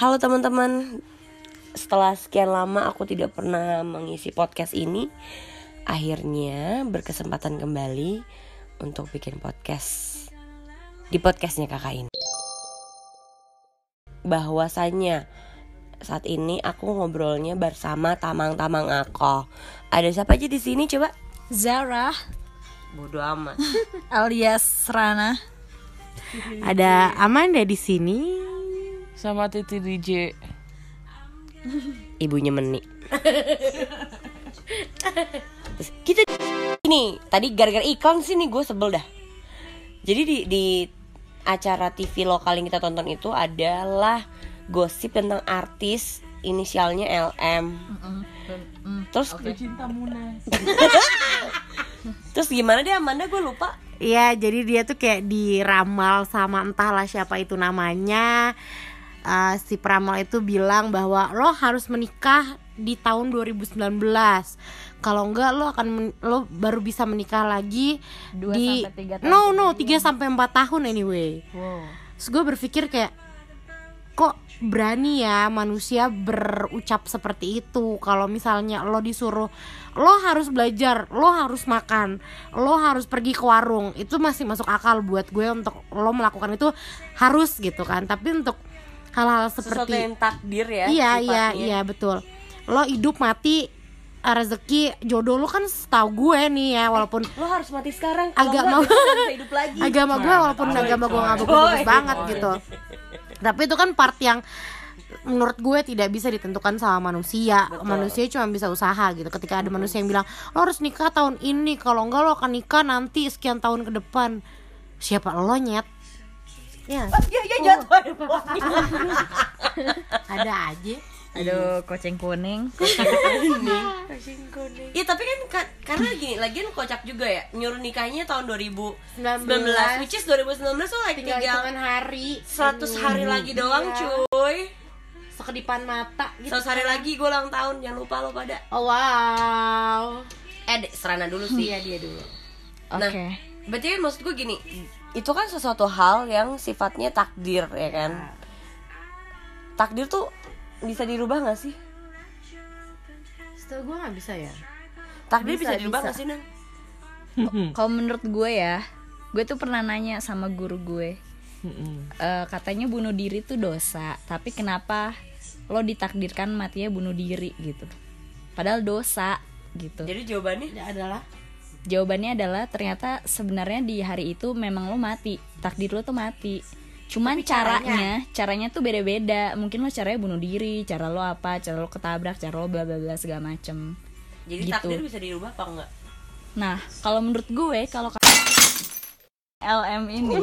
Halo teman-teman, setelah sekian lama aku tidak pernah mengisi podcast ini, akhirnya berkesempatan kembali untuk bikin podcast di podcastnya kakak ini. Bahwasanya saat ini aku ngobrolnya bersama tamang-tamang aku. Ada siapa aja di sini coba? Zara Bodoh amat. alias Rana. Ada Amanda di sini. Sama Titi DJ ibunya Meni. Terus kita ini tadi gara-gara iklan sih nih gue sebel dah. Jadi di, di acara TV lokal yang kita tonton itu adalah gosip tentang artis inisialnya LM. Terus cinta terus gimana deh Amanda gue lupa. Iya, jadi dia tuh kayak diramal sama entahlah siapa itu namanya. Eh, si peramal itu bilang bahwa lo harus menikah di tahun 2019. Kalau enggak lo akan men- lo baru bisa menikah lagi Dua di sampai tiga tahun No, no, 3 sampai 4 tahun anyway. Wow. Terus gue berpikir kayak kok berani ya manusia berucap seperti itu kalau misalnya lo disuruh lo harus belajar lo harus makan lo harus pergi ke warung itu masih masuk akal buat gue untuk lo melakukan itu harus gitu kan tapi untuk hal-hal Sesuatu seperti yang takdir ya. iya iya iya betul lo hidup mati rezeki jodoh lo kan setahu gue nih ya walaupun Lo harus mati sekarang. bisa hidup lagi. agama gue walaupun coy, agama gue nggak Coy. banget Coy. gitu tapi itu kan part yang menurut gue tidak bisa ditentukan sama manusia manusia cuma bisa usaha gitu ketika ada manusia yang bilang lo harus nikah tahun ini kalau enggak lo akan nikah nanti sekian tahun ke depan siapa lo nyet ya Ya ya jatuh. ada aja. Aduh, koceng kuning. Iya tapi kan ka- karena gini, lagian kocak juga ya. Nyuruh nikahnya tahun 2019 19. Which is 2019 tuh like tinggal tinggal hari. 100 hari lagi doang cuy. Sekedipan mata gitu. 100 hari lagi gue ulang tahun, jangan lupa lo pada. Oh wow. Eh, Dek, Serana dulu sih. Iya dia dulu. Oke. Nah, berarti kan maksud gue gini Itu kan sesuatu hal yang sifatnya takdir ya kan Takdir tuh bisa dirubah gak sih? setahu gue nggak bisa ya Takdir bisa, Bisa, dirubah bisa. gak sih, Nang? Kalau menurut gue ya, gue tuh pernah nanya sama guru gue. Eh, katanya bunuh diri tuh dosa, tapi kenapa lo ditakdirkan matinya bunuh diri gitu? Padahal dosa gitu. Jadi jawabannya Ini adalah Jawabannya adalah ternyata sebenarnya di hari itu memang lo mati, takdir lo tuh mati. Cuman Tapi caranya? caranya, caranya tuh beda-beda. Mungkin lo caranya bunuh diri, cara lo apa, cara lo ketabrak, cara lo bla bla bla segala macem. Jadi Gitu. takdir bisa dirubah apa enggak? Nah, kalau menurut gue kalau LM ini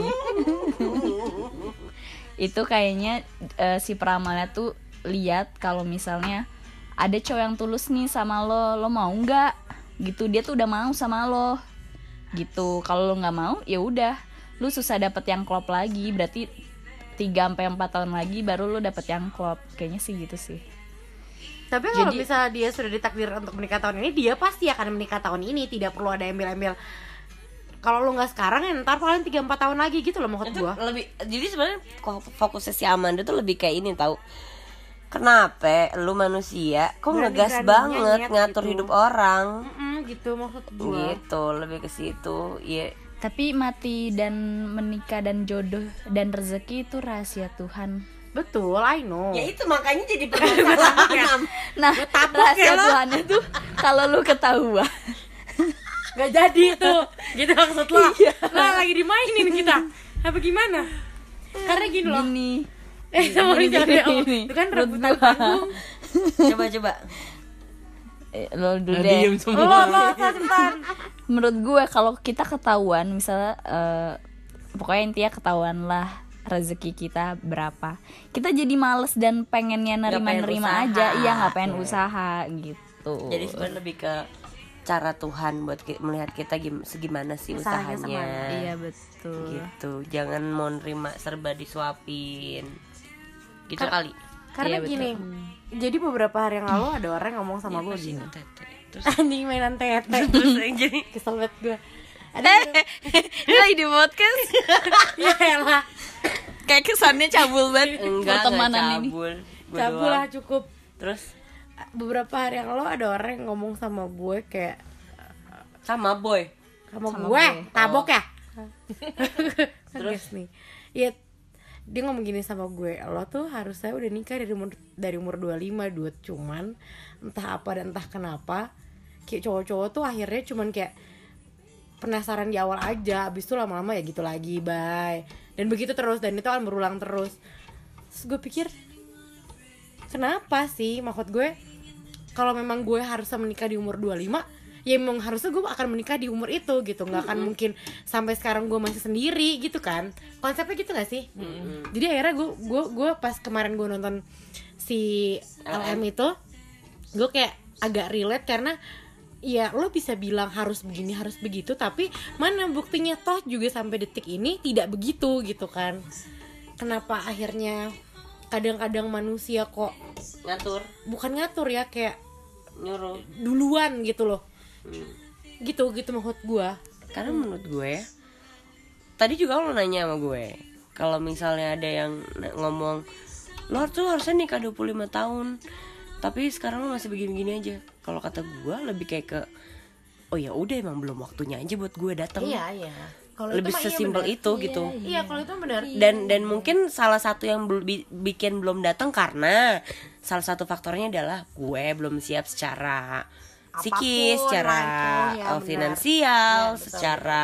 itu kayaknya eh, si peramalnya tuh lihat kalau misalnya ada cowok yang tulus nih sama lo, lo mau nggak? Gitu dia tuh udah mau sama lo. Gitu. Kalau lo nggak mau, ya udah. Lu susah dapet yang klop lagi. Berarti 3 sampai 4 tahun lagi baru lu dapet yang klop. Kayaknya sih gitu sih. Tapi kalau misalnya dia sudah ditakdir untuk menikah tahun ini, dia pasti akan menikah tahun ini. Tidak perlu ada embel-embel. Kalau lu nggak sekarang, ya ntar paling 3-4 tahun lagi gitu loh maksud itu gua. lebih jadi sebenarnya fokusnya si Amanda tuh lebih kayak ini tahu kenapa lu manusia kok ngegas Berani-beraninya banget nyet ngatur gitu. hidup orang Mm-mm, gitu maksud gua. gitu lebih ke situ ya Tapi mati dan menikah dan jodoh dan rezeki itu rahasia Tuhan. Betul, I know. ya itu makanya jadi permasalahan Nah, rahasia Tuhannya tuh kalau lu ketahuan. Gak jadi tuh. gitu maksud lo. Lah lagi dimainin kita. Apa gimana? Karena gini loh. Gini. Eh, sama Gini, jangan gini, ya, oh, gini. Itu kan Menurut rebutan gua. panggung. coba coba Eh, lo dulu Nah, deh. Lo, semua lo, cepetan. Menurut gue kalau kita ketahuan misalnya eh, pokoknya intinya ketahuan lah rezeki kita berapa. Kita jadi males dan pengennya pengen nerima-nerima usaha. aja. Iya, nggak pengen usaha gitu. jadi sebenarnya lebih ke cara Tuhan buat ki- melihat kita gim- segimana sih Usahanya usahanya, semana. Iya, betul. gitu jangan mau nerima serba disuapin gitu kali Karena Iya, betul. gini. Jadi beberapa hari yang lalu ada orang ngomong sama gue gini. Anjing mainan tete. terus jadi Kesel banget gue. Ada Ini lagi di podcast. ya elah. kayak kesannya cabul banget enggak pertemanan ini cabul lah cukup terus beberapa hari yang lalu ada orang yang ngomong sama gue kayak sama boy sama, Sama gue, gue. tabok ya terus nih ya dia ngomong gini sama gue lo tuh harusnya udah nikah dari umur dari umur 25 dua cuman entah apa dan entah kenapa. Kayak cowok-cowok tuh akhirnya cuman kayak penasaran di awal aja abis itu lama-lama ya gitu lagi bye. Dan begitu terus dan itu akan berulang terus. Terus gue pikir kenapa sih? Maksud gue kalau memang gue harus menikah di umur 25 ya memang harusnya gue akan menikah di umur itu gitu. Nggak akan mungkin sampai sekarang gue masih sendiri gitu kan? Konsepnya gitu gak sih? Jadi akhirnya gue gue gue pas kemarin gue nonton si LM itu gue kayak agak relate karena ya lo bisa bilang harus begini harus begitu tapi mana buktinya toh juga sampai detik ini tidak begitu gitu kan? Kenapa akhirnya kadang-kadang manusia kok ngatur. Bukan ngatur ya kayak nyuruh. duluan gitu loh gitu gitu maksud gua. Karena menurut gue tadi juga lo nanya sama gue kalau misalnya ada yang ngomong lo tuh harusnya nikah 25 tahun tapi sekarang lo masih begini-begini aja. Kalau kata gue lebih kayak ke oh ya udah emang belum waktunya aja buat gue datang iya iya. Kalau lebih iya sesimpel benar. itu gitu. Iya kalau itu benar. Dan dan mungkin salah satu yang bi- bikin belum datang karena salah satu faktornya adalah gue belum siap secara psikis, Apa pun secara itu, ya, uh, benar. finansial, Ya, betul. secara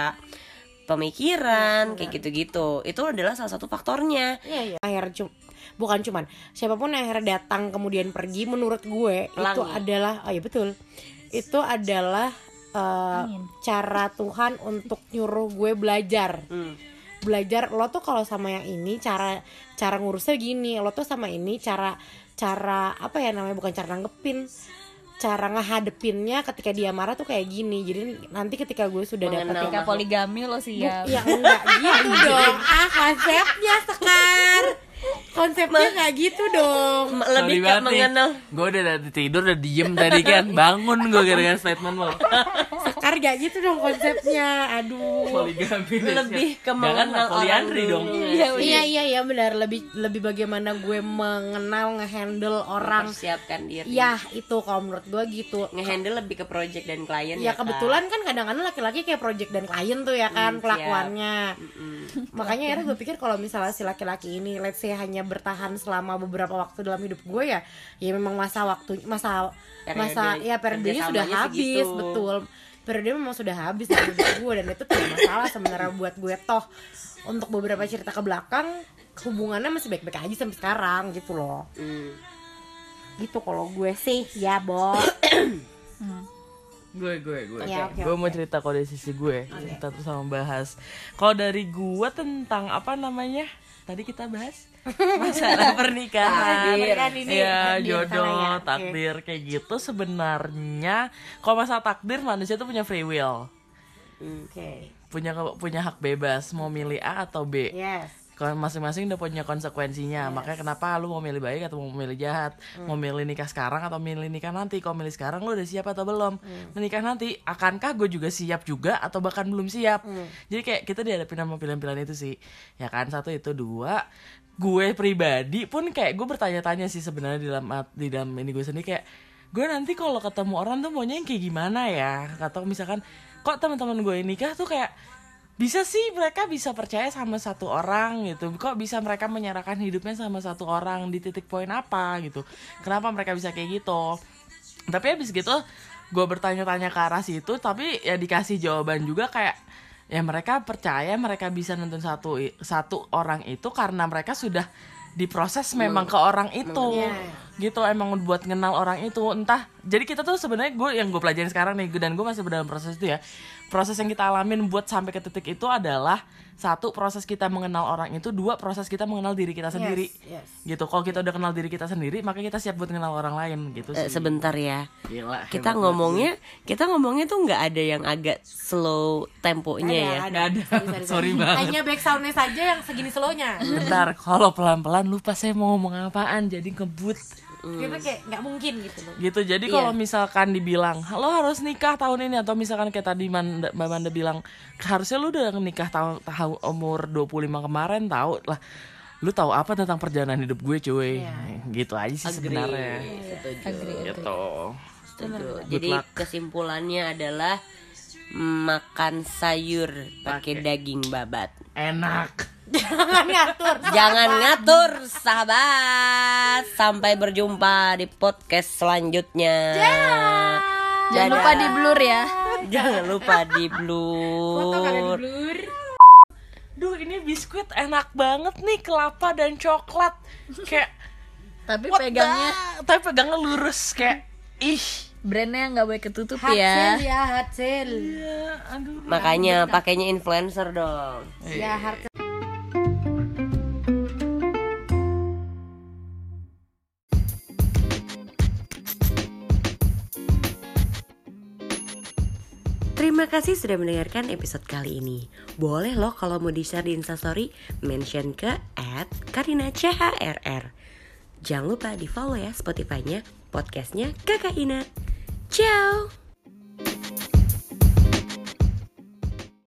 pemikiran kayak gitu-gitu. Itu adalah salah satu faktornya. iya iya akhir cum bukan cuman siapa pun yang akhirnya datang kemudian pergi menurut gue itu Pelangi. adalah oh iya betul itu adalah eh, Angin. cara Tuhan untuk nyuruh gue belajar Hmm. belajar lo tuh kalau sama yang ini cara cara ngurusnya gini lo tuh sama ini cara cara apa ya namanya bukan cara nanggepin cara ngehadepinnya ketika dia marah tuh kayak gini. Jadi nanti ketika gue sudah dapat ketika poligami lo siap ya. enggak gitu dong. Ah konsepnya sekar. Konsepnya nggak gitu dong. Ma- Lebih ke mengenal. Gue udah tidur udah diem tadi kan Bangun gue gara-gara statement lo sekar gak gitu dong konsepnya. Aduh. Poligami lebih ke Jangan mengenal orang dong. Iya, iya iya. iya benar. Lebih lebih bagaimana gue mengenal ngehandle orang. Mempersiapkan diri. ya itu kalau menurut gue gitu. Ngehandle lebih ke project dan klien ya kan? kebetulan kan kadang-kadang laki-laki kayak project dan klien tuh ya kan Hmm, kelakuannya. Makanya akhirnya gue pikir kalau misalnya si laki-laki ini let's say hanya bertahan selama beberapa waktu dalam hidup gue ya ya memang masa waktu masa Periode masa ya periodenya sudah habis segitu. betul periode memang sudah habis gue dan itu tidak masalah sebenarnya buat gue. Toh untuk beberapa cerita ke belakang hubungannya masih baik-baik aja sampai sekarang gitu loh. Hmm. gitu kalau gue sih. Ya bo Gue gue gue. Ya, oke, Gue oke. mau cerita kalau dari sisi gue. Kita terus sama bahas. Kalau dari gue tentang apa namanya? Tadi kita bahas Masalah pernikahan. Pernikahan ini Ya takdir jodoh, ya, takdir kayak gitu sebenarnya. Kalau masalah takdir manusia tuh punya free will. Oke. Punya punya hak bebas mau milih A atau B. Yes kalau masing-masing udah punya konsekuensinya. Makanya kenapa lu mau milih baik atau mau milih jahat? Mau milih nikah sekarang atau milih nikah nanti? Kalau milih sekarang lu udah siap atau belum? Menikah nanti akankah gue juga siap juga atau bahkan belum siap? Jadi kayak kita dihadapin sama pilihan-pilihan itu sih. Ya kan? Satu itu. Dua gue pribadi pun kayak gue bertanya-tanya sih sebenarnya di dalam di dalam ini gue sendiri kayak gue nanti kalau ketemu orang tuh maunya yang kayak gimana ya? Atau misalkan kok teman-teman gue nikah tuh kayak bisa sih mereka bisa percaya sama satu orang gitu. Kok bisa mereka menyerahkan hidupnya sama satu orang di titik poin apa gitu? Kenapa mereka bisa kayak gitu? Tapi habis gitu gue bertanya-tanya ke arah situ tapi ya dikasih jawaban juga kayak ya mereka percaya mereka bisa nonton satu satu orang itu karena mereka sudah diproses memang ke orang itu. gitu emang buat kenal orang itu. Entah jadi kita tuh sebenarnya gue yang gue pelajarin sekarang nih dan gue masih dalam proses itu ya proses yang kita alamin buat sampai ke titik itu adalah satu proses kita mengenal orang itu dua proses kita mengenal diri kita sendiri yes. gitu kalau kita udah kenal diri kita sendiri maka kita siap buat kenal orang lain gitu Eh, sih sebentar ya. Gila, Kita ngomongnya, kita ngomongnya tuh nggak ada yang agak slow temponya ya. ada, ada. Sorry, sorry, Sorry sorry. banget. hanya back soundnya saja yang segini slownya Bentar, kalau pelan-pelan lupa saya mau ngomong apaan jadi ngebut kita kayak nggak mungkin gitu loh gitu jadi Iya. kalau misalkan dibilang lo harus nikah tahun ini atau misalkan kayak tadi Manda, Mbak Manda bilang harusnya lu udah nikah tahun tahun umur 25 kemarin tahu lah lu tahu apa tentang perjalanan hidup gue cuy Iya. gitu aja sih sebenarnya Setuju. gitu Setuju. Jadi luck. kesimpulannya adalah makan sayur pakai Pakai. daging babat. enak Jangan ngatur. Jangan ngatur sahabat. Sampai berjumpa di podcast selanjutnya. Jangan Dadah. lupa di blur ya. Jangan lupa di Foto kalian di blur. duh ini biskuit enak banget nih kelapa dan coklat kayak Tapi what pegangnya the- tapi pegangnya lurus kayak ih brandnya nggak boleh ketutup Hot ya. sale ya, hot sale. ya, aduh Makanya pakainya influencer dong. Ya, harga Terima kasih sudah mendengarkan episode kali ini. Boleh loh kalau mau di-share di Instastory, mention ke at Karina CHRR. Jangan lupa di follow ya Spotify-nya, podcastnya Kakak Ina. Ciao!